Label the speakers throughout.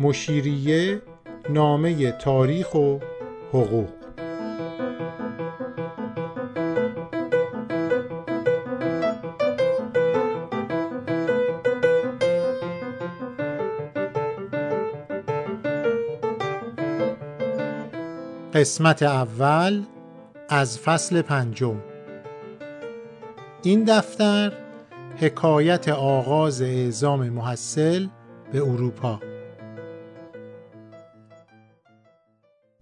Speaker 1: مشیریه نامه تاریخ و حقوق. قسمت اول از فصل پنجم. این دفتر حکایت آغاز اعزام محصل به اروپا.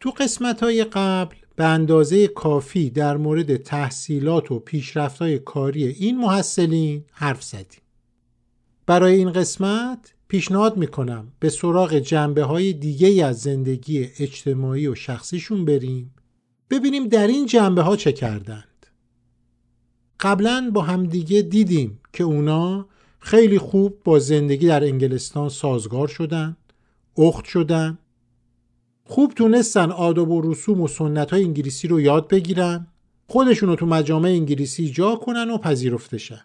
Speaker 1: تو قسمت های قبل به اندازه کافی در مورد تحصیلات و پیشرفت های کاری این محصلین حرف زدیم. برای این قسمت پیشنهاد می‌کنم به سراغ جنبه های دیگه از زندگی اجتماعی و شخصیشون بریم. ببینیم در این جنبه ها چه کردند. قبلا با همدیگه دیدیم که اونا خیلی خوب با زندگی در انگلستان سازگار شدن اخت شدن خوب تونستن آداب و رسوم و سنت های انگلیسی رو یاد بگیرن خودشون رو تو مجامع انگلیسی جا کنن و پذیرفتشن.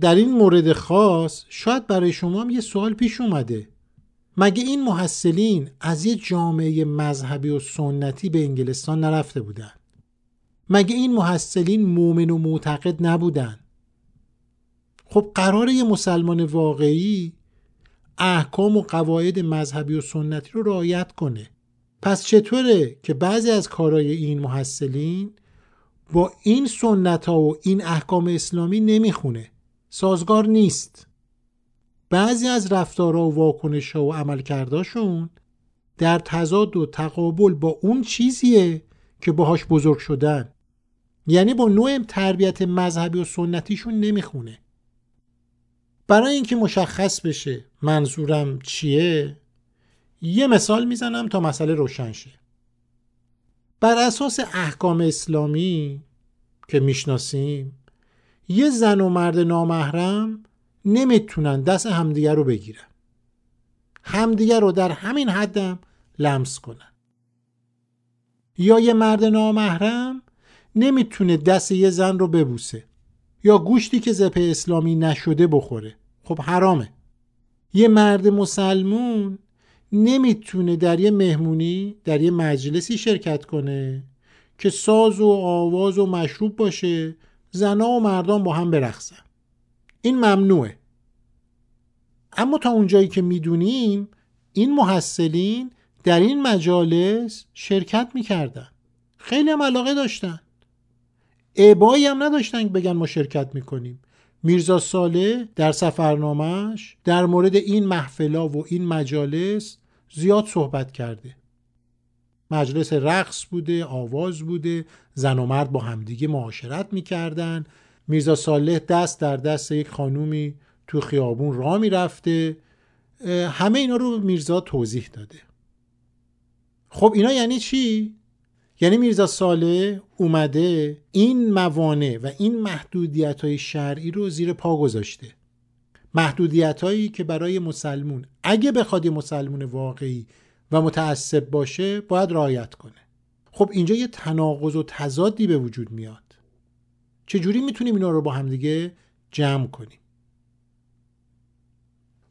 Speaker 1: در این مورد خاص شاید برای شما هم یه سوال پیش اومده. مگه این محصلین از یه جامعه مذهبی و سنتی به انگلستان نرفته بودن؟ مگه این محصلین مؤمن و معتقد نبودن؟ خب قرار یه مسلمان واقعی احکام و قواعد مذهبی و سنتی رو رعایت کنه. پس چطوره که بعضی از کارهای این محصلین با این سنت ها و این احکام اسلامی نمی‌خونه؟ سازگار نیست. بعضی از رفتارها و واکنش ها و عملکرداشون در تضاد و تقابل با اون چیزیه که باهاش بزرگ شدن. یعنی با نوع تربیت مذهبی و سنتیشون نمی‌خونه. برای اینکه مشخص بشه منظورم چیه یه مثال می‌زنم تا مسئله روشن شه. بر اساس احکام اسلامی که می‌شناسیم یه زن و مرد نامحرم نمی‌تونن دست همدیگر رو بگیرن. همدیگر رو در همین حدم لمس کنن. یا یه مرد نامحرم نمی‌تونه دست یه زن رو ببوسه یا گوشتی که زپه اسلامی نشده بخوره. خب حرامه. یه مرد مسلمون نمی‌تونه در یه مهمونی در یه مجلسی شرکت کنه که ساز و آواز و مشروب باشه زنا و مردان با هم برقصن. این ممنوعه. اما تا اونجایی که می‌دونیم این محصلین در این مجالس شرکت می‌کردن. خیلی هم علاقه داشتن. عبایی هم نداشتن بگن ما شرکت می‌کنیم. میرزا ساله در سفرنامهش در مورد این محفلا و این مجالس زیاد صحبت کرده. مجلس رقص بوده آواز بوده زن و مرد با همدیگه معاشرت می‌کردن. میرزا صالح دست در دست یک خانومی تو خیابون را می‌رفته. همه اینا رو میرزا توضیح داده. خب اینا یعنی چی؟ یعنی میرزا صالح اومده این موانع و این محدودیت های شرعی رو زیر پا گذاشته. محدودیت هایی که برای مسلمون اگه بخواد یه مسلمون واقعی و متعصب باشه باید رعایت کنه. خب اینجا یه تناقض و تضادی به وجود میاد. چجوری می‌تونیم اینا رو با همدیگه جمع کنیم؟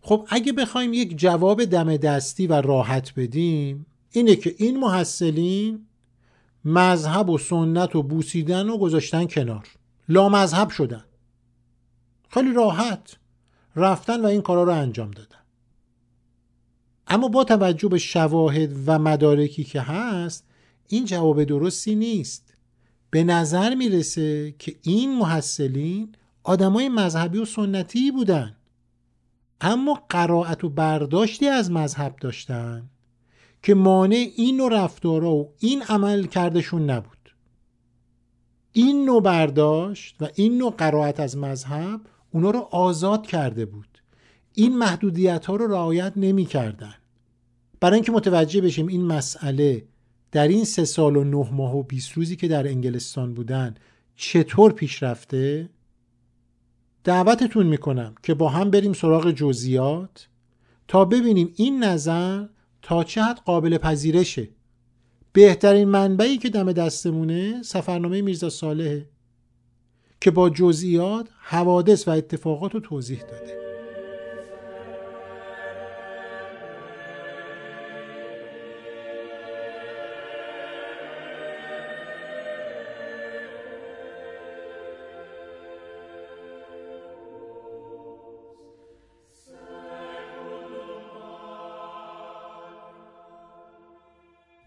Speaker 1: خب اگه بخوایم یک جواب دم دستی و راحت بدیم اینه که این محصلین مذهب و سنت و بوسیدن و گذاشتن کنار. لا مذهب شدن. خیلی راحت رفتن و این کارا رو انجام دادن. اما با توجه به شواهد و مدارکی که هست این جواب درستی نیست. به نظر می‌رسه که این محصلین آدمای مذهبی و سنتی بودن. اما قرائت و برداشتی از مذهب داشتن. که مانع این نوع رفتارا و این عمل کردشون نبود. این نوع برداشت و این نوع قرائت از مذهب اونا رو آزاد کرده بود. این محدودیت ها رو رعایت نمی کردن. برای اینکه متوجه بشیم این مسئله در این سه سال و نه ماه و 20 روزی که در انگلستان بودن چطور پیش رفته؟ دعوتتون می‌کنم که با هم بریم سراغ جزئیات تا ببینیم این نظر تا چه حد قابل پذیرشه؟ بهترین منبعی که دم دستمونه سفرنامه میرزا صالحه که با جزئیات حوادث و اتفاقات رو توضیح داده.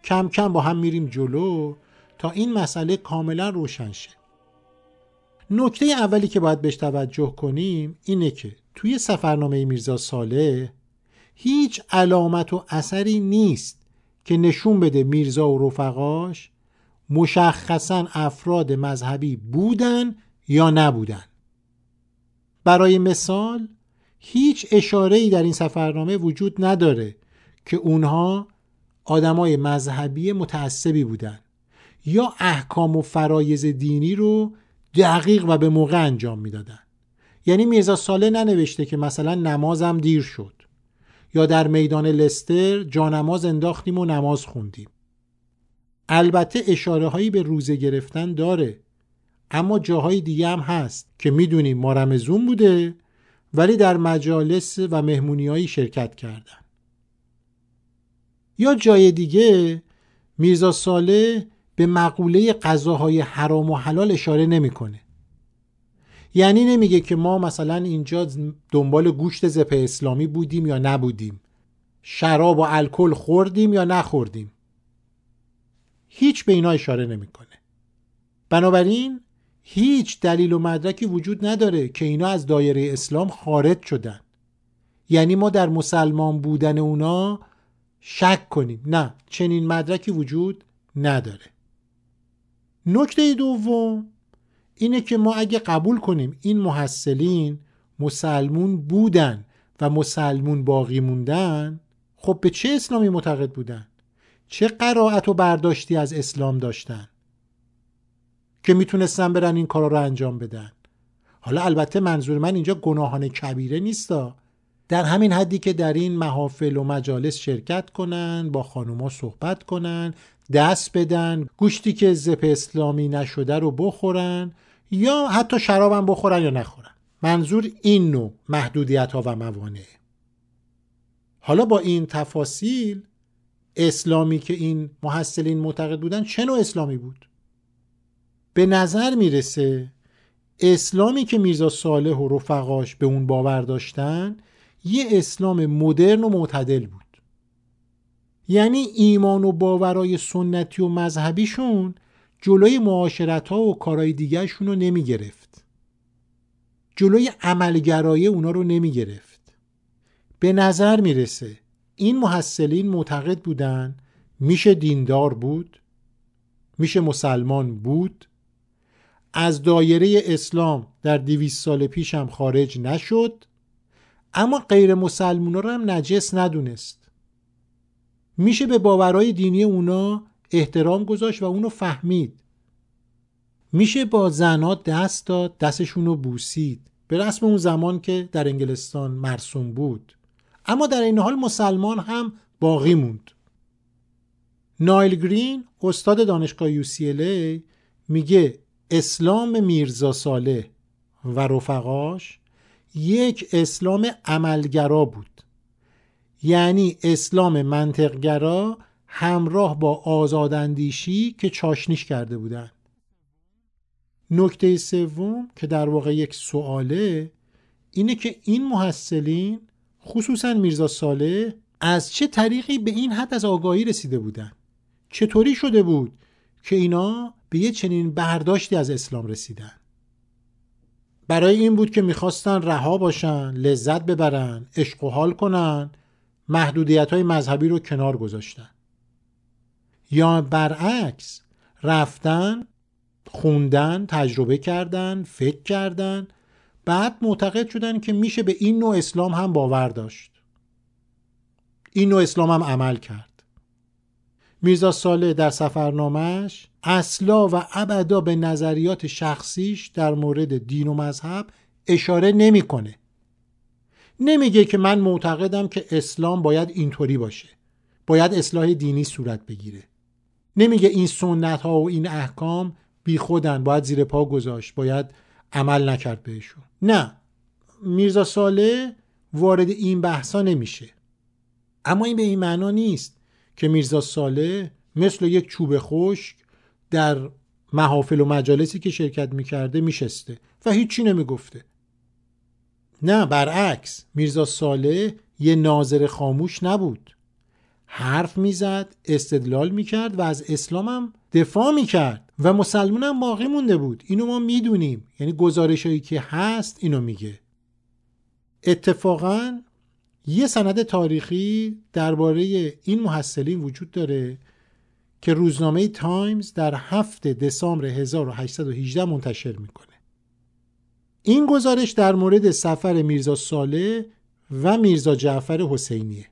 Speaker 1: کم کم با هم میریم جلو تا این مسئله کاملا روشن شه. نکته اولی که باید بهش توجه کنیم اینه که توی سفرنامه میرزا صالح هیچ علامت و اثری نیست که نشون بده میرزا و رفقاش مشخصا افراد مذهبی بودن یا نبودن. برای مثال هیچ اشاره در این سفرنامه وجود نداره که اونها آدمای مذهبی متعصبی بودن. یا احکام و فرایز دینی رو دقیق و به موقع انجام می‌دادن. یعنی میرزا ساله ننوشته که مثلا نمازم دیر شد. یا در میدان لستر جانماز انداختیم و نماز خوندیم. البته اشاره هایی به روزه گرفتن داره. اما جاهای دیگه هم هست که می‌دونیم ما رمزون بوده ولی در مجالس و مهمونیهایی شرکت کردن. یا جای دیگه میرزا ساله به مقوله غذاهای حرام و حلال اشاره نمی‌کنه. یعنی نمیگه که ما مثلا اینجا دنبال گوشت زپه اسلامی بودیم یا نبودیم. شراب و الکل خوردیم یا نخوردیم. هیچ به اینا اشاره نمی‌کنه. بنابراین هیچ دلیل و مدرکی وجود نداره که اینا از دایره اسلام خارج شدن. یعنی ما در مسلمان بودن اونا شک کنیم. نه چنین مدرکی وجود نداره. نکته دوم اینه که ما اگه قبول کنیم این محصلین مسلمون بودن و مسلمون باقی موندن خب به چه اسلامی معتقد بودن؟ چه قرائت و برداشتی از اسلام داشتن که می‌تونستن برن این کارا رو انجام بدن؟ حالا البته منظور من اینجا گناهان کبیره نیستا. در همین حدی که در این محافل و مجالس شرکت کنن با خانوما صحبت کنن دست بدن گوشتی که زپ اسلامی نشده رو بخورن یا حتی شرابم بخورن یا نخورن. منظور این نوع محدودیت ها و موانع. حالا با این تفاصیل اسلامی که این محصلین معتقد بودن چه نوع اسلامی بود؟ به نظر می‌رسه اسلامی که میرزا صالح و رفقاش به اون باور داشتن یه اسلام مدرن و معتدل بود. یعنی ایمان و باورای سنتی و مذهبیشون جلوی معاشرت ها و کارهای دیگرشون رو نمی گرفت جلوی عملگرایی اونا رو نمی گرفت به نظر می‌رسه این محصلین معتقد بودن میشه دیندار بود میشه مسلمان بود. از دایره اسلام در دیویس سال پیش هم خارج نشد. اما غیر مسلمان رو هم نجس ندونست. میشه به باورهای دینی اونا احترام گذاشت و اونو فهمید. میشه با زنات دست داد دستشون رو بوسید. به رسم اون زمان که در انگلستان مرسوم بود. اما در این حال مسلمان هم باقی موند. نایل گرین استاد دانشگاه UCLA میگه اسلام میرزا صالح و رفقاش یک اسلام عملگرا بود. یعنی اسلام منطقگرا همراه با آزاداندیشی که چاشنیش کرده بودند نکته سوم که در واقع یک سواله اینه که این محصلین خصوصا میرزا صالح از چه طریقی به این حد از آگاهی رسیده بودن؟ چطوری شده بود که اینا به یه چنین برداشتی از اسلام رسیدن؟ برای این بود که می‌خواستن رها باشن لذت ببرن عشق و حال کنن محدودیت های مذهبی رو کنار گذاشتن. یا برعکس رفتن خوندن تجربه کردن فکر کردن بعد معتقد شدن که میشه به این نوع اسلام هم باور داشت. این نوع اسلام هم عمل کرد. میرزا ساله در سفرنامهش اصلا و ابدا به نظریات شخصیش در مورد دین و مذهب اشاره نمی‌کنه. نمیگه که من معتقدم که اسلام باید اینطوری باشه. باید اصلاح دینی صورت بگیره. نمیگه این سنت ها و این احکام بی خودن باید زیر پا گذاشت باید عمل نکرد بهشون. نه. میرزا ساله وارد این بحثا نمیشه. اما این به این معنا نیست که میرزا ساله مثل یک چوب خشک در محافل و مجالسی که شرکت می‌کرده میشسته و هیچی نمی‌گفته. نه برعکس میرزا ساله یه ناظر خاموش نبود. حرف می‌زد استدلال می‌کرد و از اسلام هم دفاع می‌کرد و مسلمان هم باقی مونده بود. اینو ما می‌دونیم. یعنی گزارش هایی که هست اینو میگه. اتفاقا یه سند تاریخی درباره این محصلین وجود داره که روزنامه تایمز در هفته دسامبر 1818 منتشر می‌کنه. این گزارش در مورد سفر میرزا ساله و میرزا جعفر حسینیه.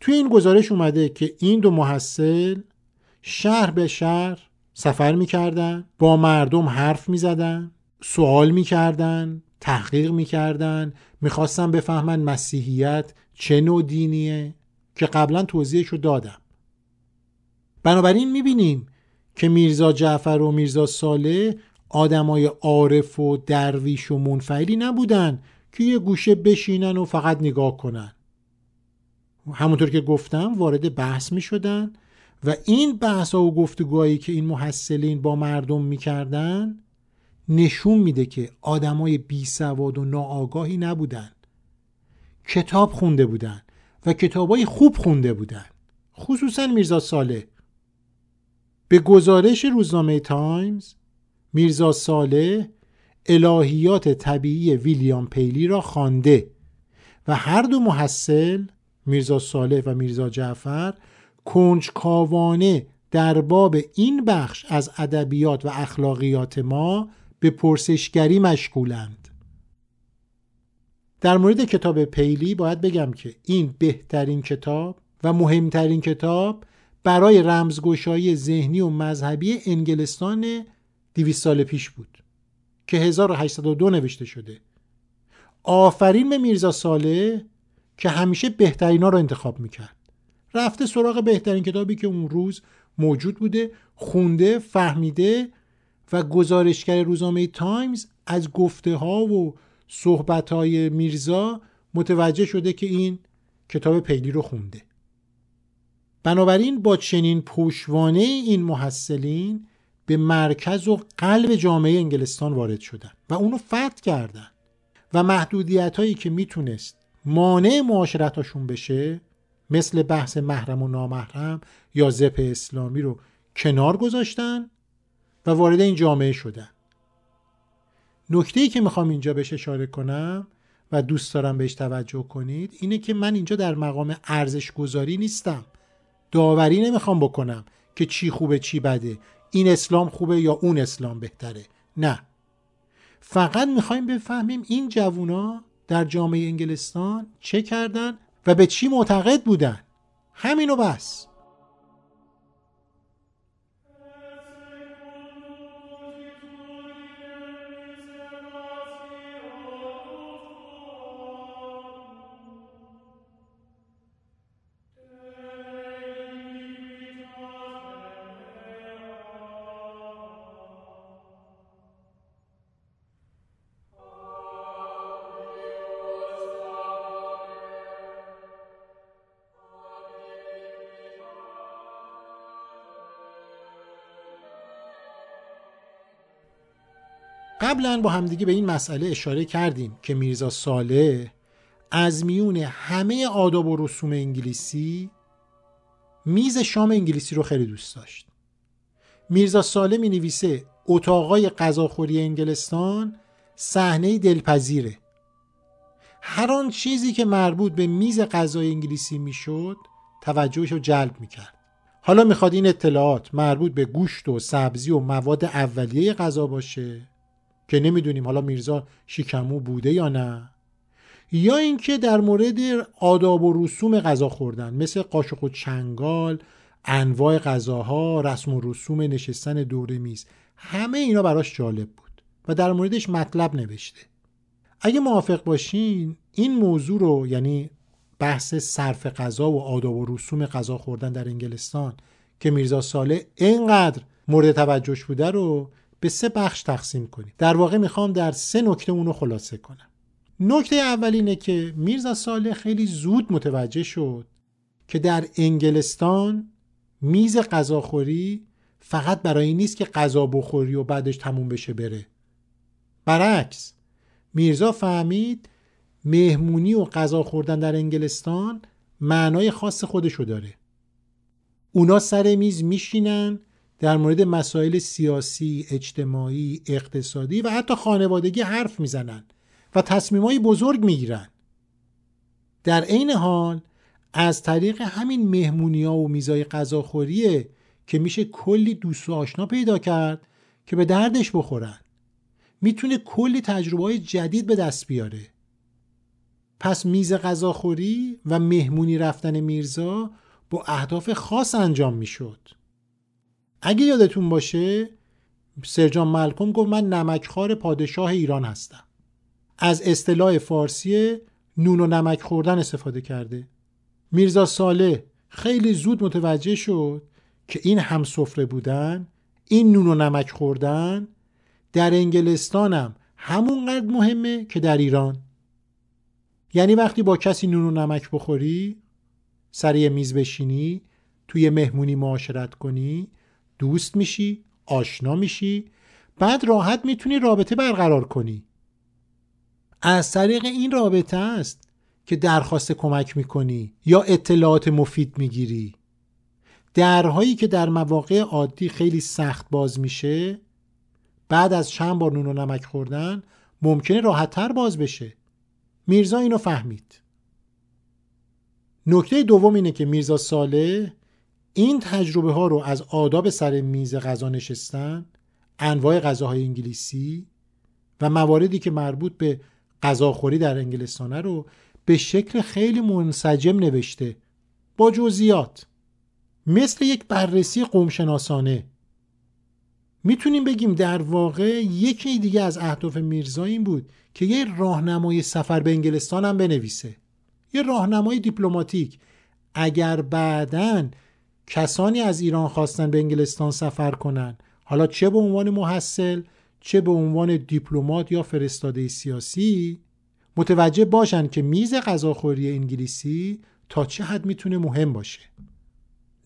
Speaker 1: توی این گزارش اومده که این دو محصل شهر به شهر سفر می‌کردن با مردم حرف می‌زدن سوال می‌کردن تحقیق می‌کردن می‌خواستن بفهمن مسیحیت چه نوع دینیه که قبلا توضیحشو دادم. بنابراین می‌بینیم که میرزا جعفر و میرزا ساله آدمای عارف و درویش و منفعلی نبودن که یه گوشه بشینن و فقط نگاه کنن. همونطور که گفتم وارد بحث می شدن و این بحث ها و گفتگوهایی که این محصلین با مردم می‌کردن نشون میده که آدمای بی سواد و ناآگاهی نبودن. کتاب خونده بودن و کتابای خوب خونده بودن. خصوصا میرزا ساله به گزارش روزنامه تایمز میرزا ساله الهیات طبیعی ویلیام پیلی را خوانده و هر دو محصل میرزا صالح و میرزا جعفر کنجکاوانه در باب این بخش از ادبیات و اخلاقیات ما به پرسشگری مشغولند. در مورد کتاب پیلی باید بگم که این بهترین کتاب و مهمترین کتاب برای رمزگشایی ذهنی و مذهبی انگلستان 200 سال پیش بود که 1802 نوشته شده. آفرین به میرزا ساله که همیشه بهترینا رو انتخاب می‌کرد. رفته سراغ بهترین کتابی که اون روز موجود بوده خونده فهمیده و گزارشگر روزنامه تایمز از گفته ها و صحبت های میرزا متوجه شده که این کتاب پیلی رو خونده. بنابراین با چنین پوشوانه این محصلین به مرکز و قلب جامعه انگلستان وارد شدن و اونو فتح کردن و محدودیت هایی که می‌تونست مانع معاشرتاشون بشه مثل بحث محرم و نامحرم یا زپ اسلامی رو کنار گذاشتن و وارد این جامعه شدن. نکته که می‌خوام اینجا بهش اشاره کنم و دوست دارم بهش توجه کنید اینه که من اینجا در مقام ارزش گذاری نیستم. داوری نمی‌خوام بکنم که چی خوبه چی بده. این اسلام خوبه یا اون اسلام بهتره؟ نه. فقط می‌خوایم بفهمیم این جوونا در جامعه انگلستان چه کردن و به چی معتقد بودن. همینو بس. قبلا با همدیگه به این مسئله اشاره کردیم که میرزا ساله از میون همه آداب و رسوم انگلیسی میز شام انگلیسی رو خیلی دوست داشت. میرزا ساله می نویسه اتاقای غذاخوری انگلستان صحنه دلپذیره. هر آن چیزی که مربوط به میز غذای انگلیسی می‌شد توجهش رو جلب می‌کرد. حالا می‌خواد این اطلاعات مربوط به گوشت و سبزی و مواد اولیه غذا باشه؟ که نمی‌دونیم حالا میرزا شیکمو بوده یا نه. یا اینکه در مورد آداب و رسوم غذا خوردن مثل قاشق و چنگال انواع غذاها رسم و رسوم نشستن دور میز همه اینا براش جالب بود و در موردش مطلب نوشته. اگه موافق باشین این موضوع رو یعنی بحث صرف غذا و آداب و رسوم غذا خوردن در انگلستان که میرزا ساله اینقدر مورد توجهش بوده رو به سه بخش تقسیم کنیم. در واقع می‌خوام در سه نکته اونو خلاصه کنم. نکته اول اینه که میرزا ساله خیلی زود متوجه شد که در انگلستان میز غذاخوری فقط برای این نیست که غذا بخوری و بعدش تموم بشه بره. برعکس میرزا فهمید مهمونی و غذا خوردن در انگلستان معنای خاص خودشو داره. اونا سر میز میشینن در مورد مسائل سیاسی، اجتماعی، اقتصادی و حتی خانوادگی حرف می‌زنن و تصمیمای بزرگ می‌گیرن. در عین حال از طریق همین مهمونی ها و میزای غذاخوریه که میشه کلی دوست و آشنا پیدا کرد که به دردش بخورن. می‌تونه کلی تجربه های جدید به دست بیاره. پس میز غذاخوری و مهمونی رفتن میرزا با اهداف خاص انجام می‌شد. اگه یادتون باشه سرجان ملکم گفت من نمکخوار پادشاه ایران هستم. از اصطلاح فارسی نون و نمک خوردن استفاده کرده. میرزا ساله خیلی زود متوجه شد که این هم سفره بودن این نون و نمک خوردن در انگلستانم همونقدر مهمه که در ایران. یعنی وقتی با کسی نون و نمک بخوری سر میز بشینی توی مهمونی معاشرت کنی دوست میشی آشنا میشی بعد راحت می‌تونی رابطه برقرار کنی. از طریق این رابطه است که درخواست کمک می‌کنی یا اطلاعات مفید می‌گیری. درهایی که در مواقع عادی خیلی سخت باز میشه بعد از چند بار نون و نمک خوردن ممکنه راحتتر باز بشه. میرزا اینو فهمید. نکته دوم اینه که میرزا ساله این تجربه ها رو از آداب سر میز غذا نشستن انواع غذاهای انگلیسی و مواردی که مربوط به غذاخوری در انگلستانه رو به شکل خیلی منسجم نوشته با جزئیات. مثل یک بررسی قومشناسانه. می‌تونیم بگیم در واقع یکی دیگه از اهداف میرزا این بود که یه راهنمای سفر به انگلستان هم بنویسه. یه راهنمای دیپلماتیک. اگر بعدا کسانی از ایران خواستن به انگلستان سفر کنن. حالا چه به عنوان محصل چه به عنوان دیپلمات یا فرستاده سیاسی متوجه باشن که میز غذاخوری انگلیسی تا چه حد می‌تونه مهم باشه.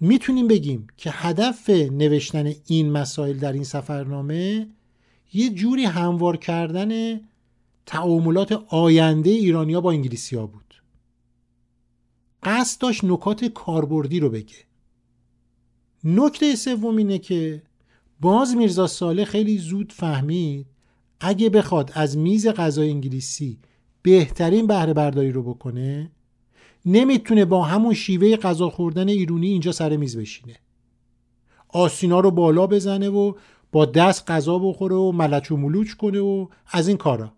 Speaker 1: می‌تونیم بگیم که هدف نوشتن این مسائل در این سفرنامه یه جوری هموار کردن تعاملات آینده ایرانیا با انگلیسی بود. قصد داشت نکات کاربردی رو بگه. نکته سوم اینه که باز میرزا ساله خیلی زود فهمید اگه بخواد از میز غذای انگلیسی بهترین بهره برداری رو بکنه نمی‌تونه با همون شیوه غذا خوردن ایرونی اینجا سر میز بشینه. آسینا رو بالا بزنه و با دست غذا بخوره و ملچ و ملوچ کنه و از این کارا.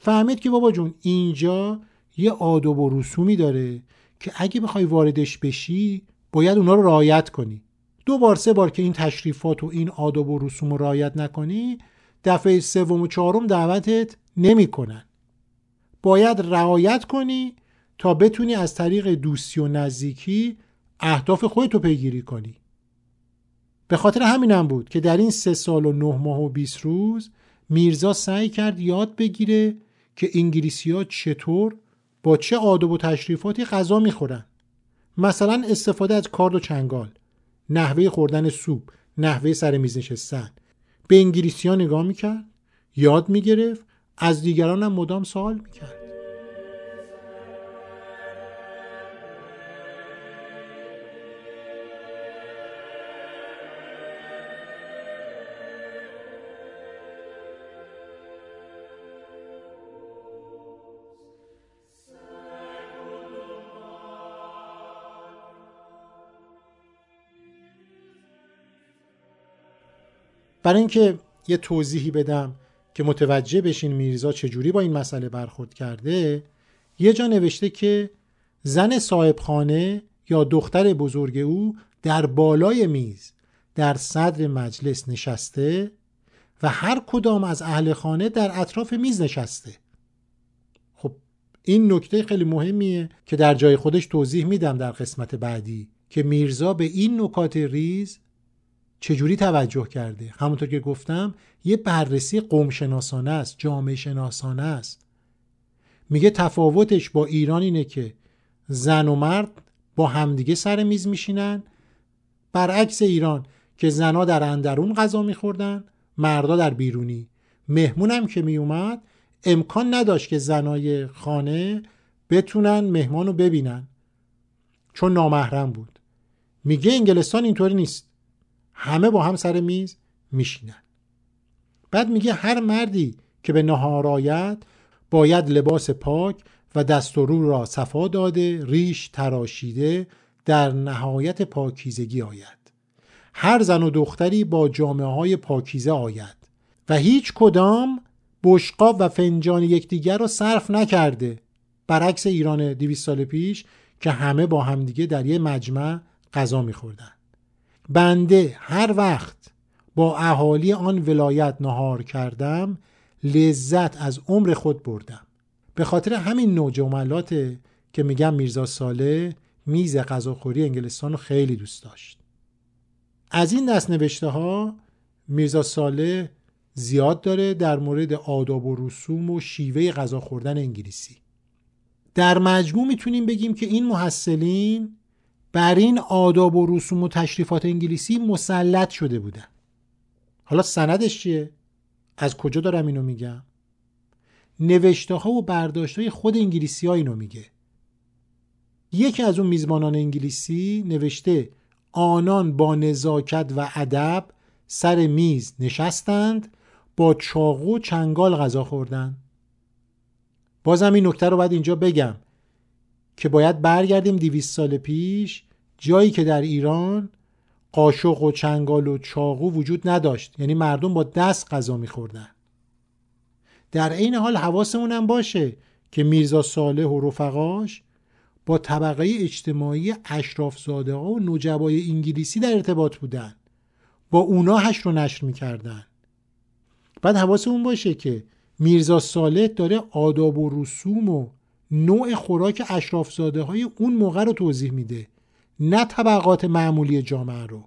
Speaker 1: فهمید که بابا جون اینجا یه آداب و رسومی داره که اگه بخوای واردش بشی باید اونا رو رعایت کنی. دو بار سه بار که این تشریفات و این آداب و رسوم رو رعایت نکنی دفعه سوم و چهارم دعوتت نمی‌کنن. باید رعایت کنی تا بتونی از طریق دوستی و نزدیکی اهداف خودتو پیگیری کنی. به خاطر همینم بود که در این سه سال و نه ماه و 20 روز میرزا سعی کرد یاد بگیره که انگلیسی ها چطور با چه آداب و تشریفاتی غذا می‌خورن. مثلا استفاده از کارد و چنگال نحوه خوردن سوپ نحوه سر میز نشستن. به انگلیسی ها نگاه می‌کرد یاد می‌گرفت از دیگران مدام سوال می‌کرد. برای اینکه یه توضیحی بدم که متوجه بشین میرزا چجوری با این مسئله برخورد کرده یه جا نوشته که زن صاحب خانه یا دختر بزرگ او در بالای میز در صدر مجلس نشسته و هر کدام از اهل خانه در اطراف میز نشسته. خب این نکته خیلی مهمیه که در جای خودش توضیح میدم در قسمت بعدی که میرزا به این نکات ریز چجوری توجه کرده؟ همونطور که گفتم یه بررسی قوم شناسانه است جامعه شناسانه است. میگه تفاوتش با ایران اینه که زن و مرد با همدیگه سر میز میشینن. برعکس ایران که زنها در اندرون غذا میخوردن مردا در بیرونی. مهمونم که میومد امکان نداشت که زنای خانه بتونن مهمان رو ببینن. چون نامحرم بود. میگه انگلستان اینطوری نیست. همه با هم سر میز میشینن. بعد میگه هر مردی که به نهار آید باید لباس پاک و دست و رو را صفا داده ریش تراشیده در نهایت پاکیزگی آید. هر زن و دختری با جامعه های پاکیزه آید و هیچ کدام بشقاب و فنجان یکدیگر را صرف نکرده. برعکس ایران 200 سال پیش که همه با همدیگه در یه مجمع غذا میخوردن. بنده هر وقت با اهالی آن ولایت نهار کردم لذت از عمر خود بردم. به خاطر همین نوع جملات که میگم میرزا ساله میز غذاخوری انگلستان رو خیلی دوست داشت. از این دست نوشته ها میرزا ساله زیاد داره در مورد آداب و رسوم و شیوه غذا خوردن انگلیسی. در مجموع می‌تونیم بگیم که این محصلین بر این آداب و رسوم و تشریفات انگلیسی مسلط شده بودن حالا سندش چیه؟ از کجا دارم اینو میگم؟ نوشته ها و برداشت های خود انگلیسی ها اینو میگه یکی از اون میزبانان انگلیسی نوشته آنان با نزاکت و ادب سر میز نشستند با چاقو چنگال غذا خوردن بازم این نکته رو باید اینجا بگم که باید برگردیم دیویست سال پیش جایی که در ایران قاشق و چنگال و چاقو وجود نداشت. یعنی مردم با دست غذا میخوردن. در عین حال حواسمون هم باشه که میرزا صالح و رفقاش با طبقه اجتماعی اشراف زاده ها و نجبای انگلیسی در ارتباط بودن. با اونا هش رو نشر می‌کردن. بعد حواسمون باشه که میرزا صالح داره آداب و رسوم و نوع خوراک اشراف زاده های اون موقع رو توضیح میده نه طبقات معمولی جامعه رو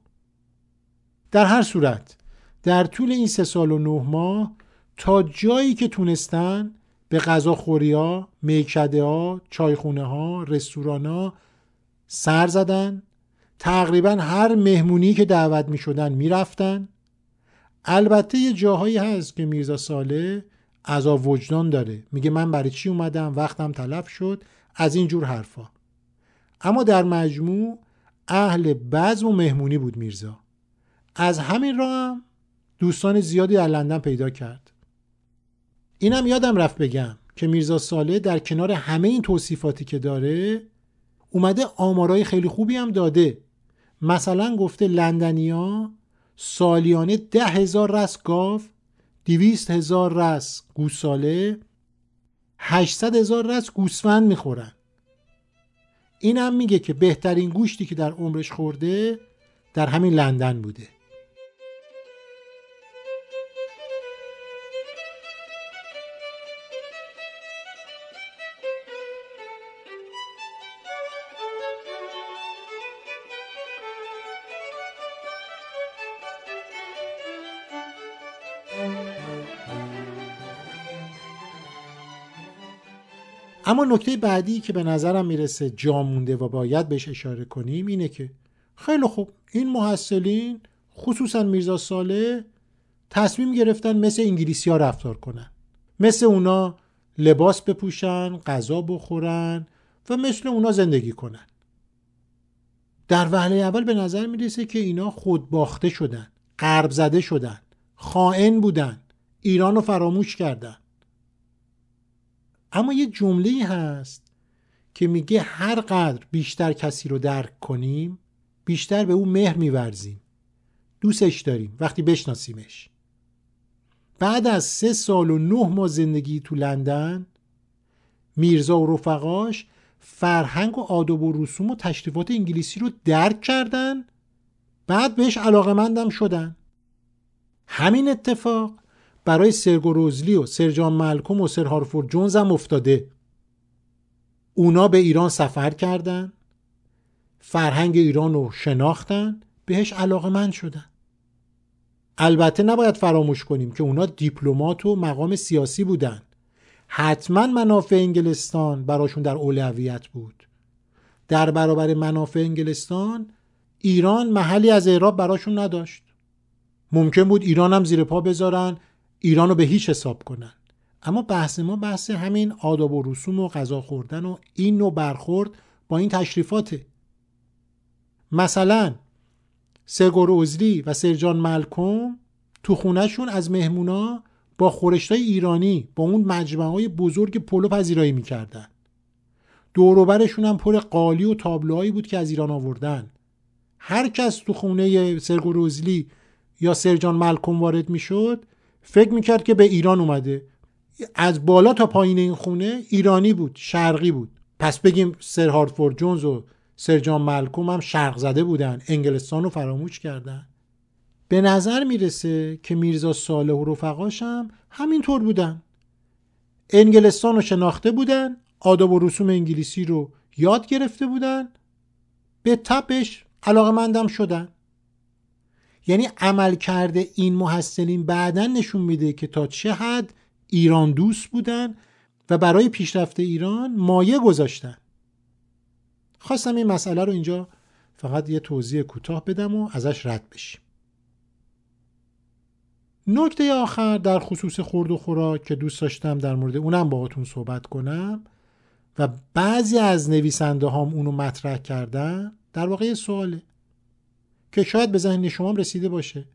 Speaker 1: در هر صورت در طول این سه سال و نه ماه تا جایی که تونستن به غذاخوری ها، میکده ها، چایخونه ها، رستوران ها سر زدن تقریبا هر مهمونی که دعوت می شدن می رفتن. البته یه جاهایی هست که میرزا ساله عذاب وجدان داره. میگه من برای چی اومدم؟ وقتم تلف شد. از این جور حرفا. اما در مجموع اهل بزم و مهمونی بود میرزا. از همین راه هم دوستان زیادی در لندن پیدا کرد. اینم یادم رفت بگم که میرزا ساله در کنار همه این توصیفاتی که داره اومده آمارای خیلی خوبی هم داده. مثلا گفته لندنیا سالیانه ده هزار رس گاو دویست هزار رس گوساله هشتصد هزار رس گوسفند می‌خورن. این هم میگه که بهترین گوشتی که در عمرش خورده در همین لندن بوده. اما نکته بعدی که به نظرم می‌رسه جا مونده و باید بهش اشاره کنیم اینه که خیلی خوب این محصلین خصوصا میرزا ساله تصمیم گرفتن مثل انگلیسی ها رفتار کنن. مثل اونا لباس بپوشن غذا بخورن و مثل اونا زندگی کنن. در وهله اول به نظر می‌رسه که اینا خودباخته شدن قرب زده شدن خائن بودن ایران رو فراموش کردن. اما یه جمله هست که میگه هر قدر بیشتر کسی رو درک کنیم بیشتر به او مهر میورزیم. دوستش داریم. وقتی بشناسیمش. بعد از سه سال و نه ماه زندگی تو لندن میرزا و رفقاش فرهنگ و آداب و رسوم و تشریفات انگلیسی رو درک کردن بعد بهش علاقه شدن. همین اتفاق برای سرگو روزلی و سرجان ملکوم و سر هارفورد جونز هم افتاده. اونا به ایران سفر کردن فرهنگ ایران رو شناختن بهش علاقه من شدن. البته نباید فراموش کنیم که اونا دیپلمات و مقام سیاسی بودن. حتما منافع انگلستان براشون در اولویت بود. در برابر منافع انگلستان ایران محلی از اعراب براشون نداشت. ممکن بود ایران هم زیر پا بذارن ایران رو به هیچ حساب کنن. اما بحث ما بحث همین آداب و رسوم و غذا خوردن و این نوع برخورد با این تشریفاته. مثلا سرگور اوزلی و سرجان ملکم تو خونهشون از مهمونا با خورشتای ایرانی با اون مجموعه های بزرگ پلو پذیرایی می‌کردن. دوروبرشون هم پر قالی و تابلوهایی بود که از ایران آوردن. هر کس تو خونه سرگور اوزلی یا سرجان ملکم وارد می‌شد فکر می‌کرد که به ایران اومده. از بالا تا پایین این خونه ایرانی بود شرقی بود. پس بگیم سر هارتفورد جونز و سر جان ملکوم هم شرق زده بودن انگلستان رو فراموش کردن. به نظر می‌رسه که میرزا صالح و رفقاش هم همینطور بودن. انگلستان رو شناخته بودن آداب و رسوم انگلیسی رو یاد گرفته بودن به تپش علاقه مندم شدن. یعنی عمل کرده این محصلین بعدا نشون میده که تا چه حد ایران دوست بودن و برای پیشرفت ایران مایه گذاشتن. خواستم این مسئله رو اینجا فقط یه توضیح کوتاه بدم و ازش رد بشیم. نکته آخر در خصوص خورد و خوراک که دوست داشتم در مورد اونم باهاتون صحبت کنم و بعضی از نویسنده هام اونو مطرح کردن در واقع یه سواله. که شاید به ذهن شما رسیده باشه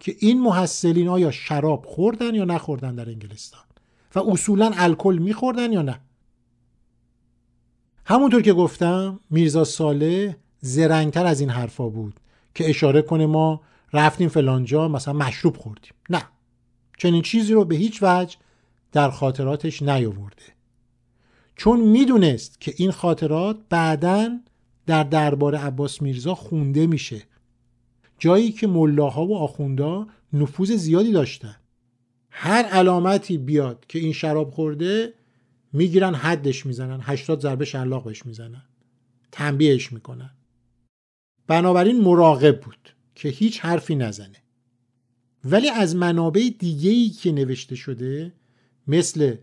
Speaker 1: که این محصلین آیا شراب خوردن یا نخوردن در انگلستان؟ و اصولا الکل میخوردن یا نه؟ همونطور که گفتم میرزا ساله زرنگتر از این حرفا بود که اشاره کنه ما رفتیم فلانجا مثلا مشروب خوردیم. نه. چنین چیزی رو به هیچ وجه در خاطراتش نیاورده. چون می‌دونست که این خاطرات بعدا در دربار عباس میرزا خونده میشه. جایی که ملاها و آخوندا نفوذ زیادی داشتن. هر علامتی بیاد که این شراب خورده می‌گیرن حدش می‌زنن. هشتاد ضربه شلاق بهش می‌زنن. تنبیهش می‌کنن. بنابراین مراقب بود که هیچ حرفی نزنه. ولی از منابع دیگه ای که نوشته شده مثل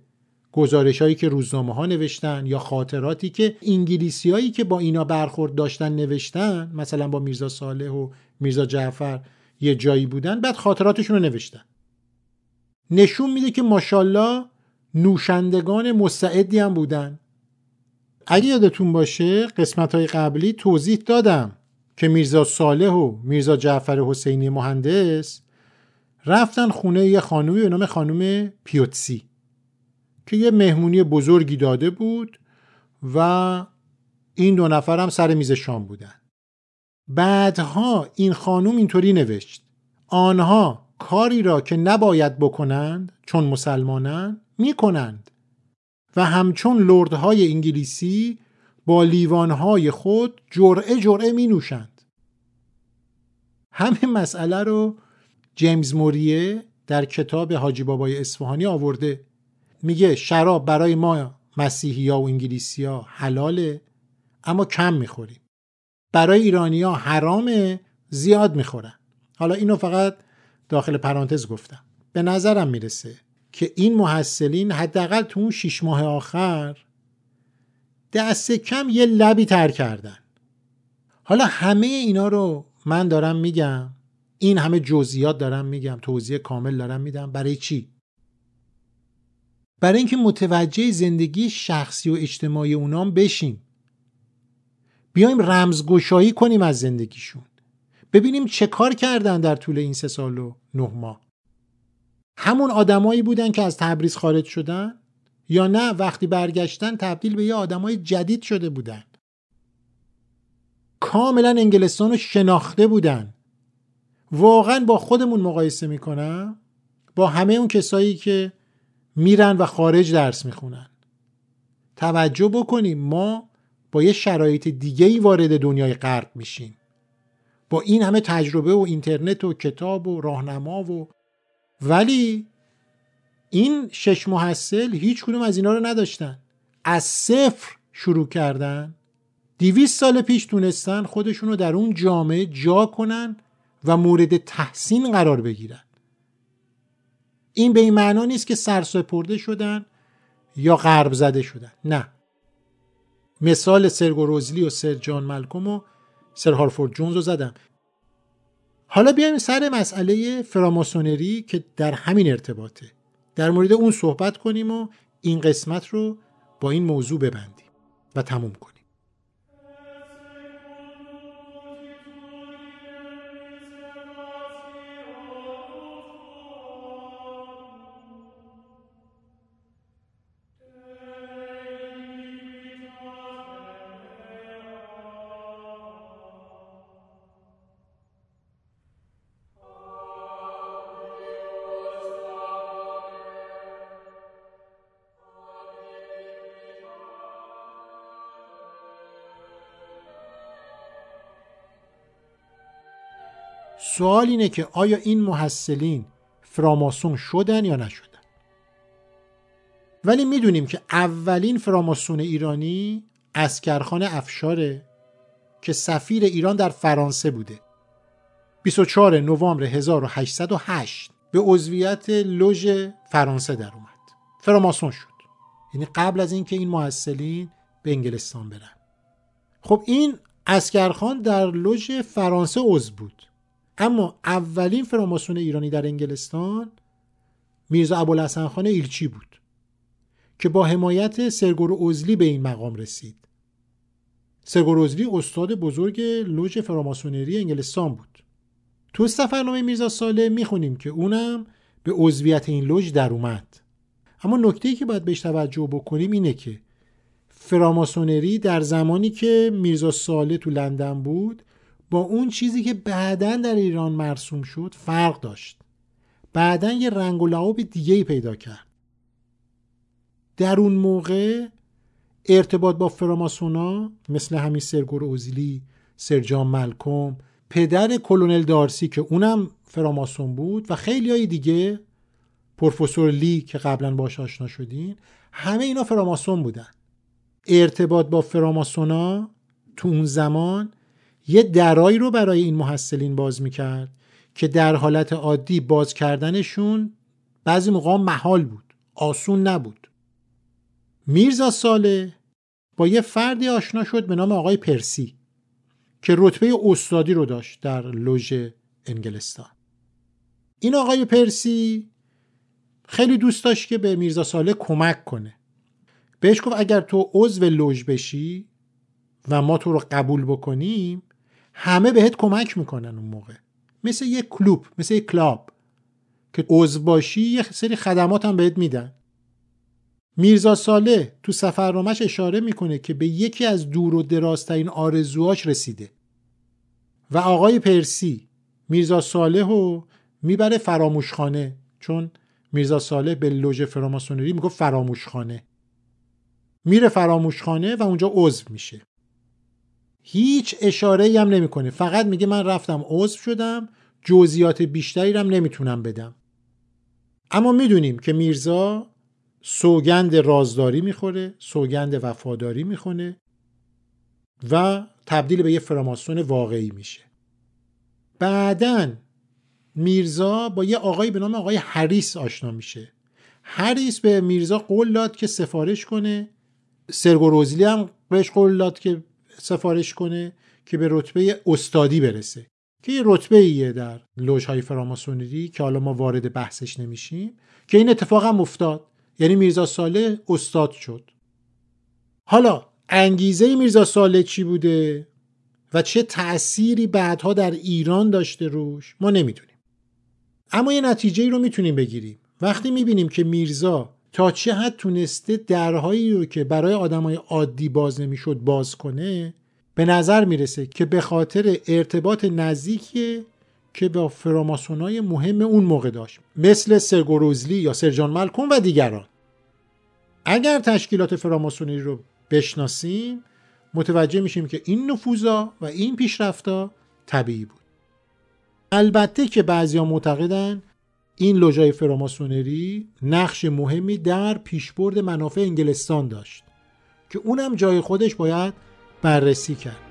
Speaker 1: گزارش هایی که روزنامه ها نوشتن یا خاطراتی که انگلیسی هایی که با اینا برخورد داشتن نوشتن مثلا با میرزا صالح و میرزا جعفر یه جایی بودن بعد خاطراتشون رو نوشتن. نشون میده که ماشاءالله نوشندگان مستعدی هم بودن. اگه یادتون باشه قسمت های قبلی توضیح دادم که میرزا صالح و میرزا جعفر حسینی مهندس رفتن خونه یه خانومی به نام خانوم پیوتسی. که یه مهمونی بزرگی داده بود و این دو نفر هم سر میز شام بودن. بعدها این خانوم اینطوری نوشت. آنها کاری را که نباید بکنند چون مسلمانند می‌کنند. و همچون لردهای انگلیسی با لیوانهای خود جرعه جرعه می نوشند همین مسئله رو جیمز موریه در کتاب حاجی بابای اصفهانی آورده. میگه شراب برای ما مسیحی ها و انگلیسی ها حلاله اما کم می‌خوریم. برای ایرانی ها حرامه زیاد می‌خورن. حالا اینو فقط داخل پرانتز گفتم. به نظرم می‌رسه که این محصلین حداقل تو اون شیش ماه آخر دست کم یه لبی تر کردن. حالا همه اینا رو من دارم میگم. این همه جزئیات دارم میگم. توضیح کامل دارم میدم. برای چی؟ برای اینکه متوجه زندگی شخصی و اجتماعی اونام بشیم. بیایم رمزگشایی کنیم از زندگیشون. ببینیم چه کار کردن در طول این سه سال و نه ماه. همون آدمایی بودن که از تبریز خارج شدن یا نه وقتی برگشتن تبدیل به یه آدمای جدید شده بودن. کاملا انگلستان رو شناخته بودن. واقعا با خودمون مقایسه می‌کنم. با همه اون کسایی که میرن و خارج درس می‌خونن. توجه بکنیم ما با یه شرایط دیگه ای وارد دنیای غرب میشیم. با این همه تجربه و اینترنت و کتاب و راهنما و ولی این شش محصل هیچ کدوم از اینا رو نداشتن. از صفر شروع کردن. دیویست سال پیش تونستن خودشون رو در اون جامعه جا کنن و مورد تحسین قرار بگیرن. این به این معنا نیست که سرسپرده شدن یا غرب زده شدن. نه. مثال سرگو روزلی و سر جان ملکوم و سر هارفورد جونز رو زدم. حالا بیایم سر مسئله فراماسونری که در همین ارتباطه. در مورد اون صحبت کنیم و این قسمت رو با این موضوع ببندیم و تموم کنیم. سوال اینه که آیا این محصلین فراماسون شدن یا نشدن؟ ولی می‌دونیم که اولین فراماسون ایرانی اسکرخان افشاره که سفیر ایران در فرانسه بوده. 24 نوامبر 1808 به عضویت لوژ فرانسه در اومد. فراماسون شد. یعنی قبل از اینکه این محصلین به انگلستان برن. خب این اسکرخان در لوژ فرانسه عضو بود. اما اولین فراماسون ایرانی در انگلستان میرزا ابوالحسن خان ایلچی بود که با حمایت سرگور اوزلی به این مقام رسید. سرگور اوزلی استاد بزرگ لوژ فراماسونری انگلستان بود. تو سفرنامه میرزا ساله می‌خونیم که اونم به عضویت این لوژ در اومد. اما نکته که باید بهش توجه بکنیم اینه که فراماسونری در زمانی که میرزا ساله تو لندن بود با اون چیزی که بعدا در ایران مرسوم شد فرق داشت. بعدا یه رنگ و لعاب دیگه ای پیدا کرد. در اون موقع ارتباط با فراماسونا مثل همین سرگور اوزیلی سرجان ملکم پدر کلونل دارسی که اونم فراماسون بود و خیلی های دیگه پروفسور لی که قبلا باش آشنا شدین همه اینا فراماسون بودن. ارتباط با فراماسونا تو اون زمان یه درایی رو برای این محصلین باز می‌کرد که در حالت عادی باز کردنشون بعضی موقع محال بود آسون نبود. میرزا ساله با یه فردی آشنا شد به نام آقای پرسی که رتبه استادی رو داشت در لوژ انگلستان. این آقای پرسی خیلی دوست داشت که به میرزا ساله کمک کنه. بهش گفت اگر تو عضو لوژ بشی و ما تو رو قبول بکنیم همه بهت کمک می‌کنن اون موقع. مثل یه کلوب مثل یه کلاب که عضو باشی یه سری خدمات هم بهت میدن. میرزا ساله تو سفرنامهش اشاره می‌کنه که به یکی از دور و درازترین آرزوهاش رسیده. و آقای پرسی میرزا ساله رو می‌بره فراموشخانه چون میرزا ساله به لوژ فراماسونری میگه فراموشخانه. میره فراموشخانه و اونجا عضو میشه. هیچ اشاره هم نمی‌کنه. فقط میگه من رفتم عضو شدم جزئیات بیشتری هم نمی‌تونم بدم. اما می‌دونیم که میرزا سوگند رازداری می‌خوره سوگند وفاداری می‌خونه و تبدیل به یه فراماسون واقعی میشه. بعدا میرزا با یه آقای به نام آقای هریس آشنا میشه. هریس به میرزا قول داد که سفارش کنه. سرگوروزلی هم بهش قول داد که سفارش کنه که به رتبه استادی برسه. که یه رتبه ایه در های فراماسونری که حالا ما وارد بحثش نمیشیم که این اتفاق هم افتاد. یعنی میرزا ساله استاد شد. حالا انگیزه میرزا ساله چی بوده و چه تأثیری بعدها در ایران داشته روش ما نمی‌دونیم. اما یه نتیجه رو می‌تونیم بگیریم. وقتی می‌بینیم که میرزا تا چه حد تونسته درهایی رو که برای آدمای عادی باز نمی‌شد باز کنه به نظر می‌رسه که به خاطر ارتباط نزدیکی که با فراماسونای مهم اون موقع داشت. مثل سرگوروزلی یا سرجان ملکون و دیگران. اگر تشکیلات فراماسونی رو بشناسیم متوجه میشیم که این نفوذا و این پیشرفتا طبیعی بود. البته که بعضیا معتقدن این لوژای فراماسونری نقش مهمی در پیشبرد منافع انگلستان داشت که اونم جای خودش باید بررسی کرد.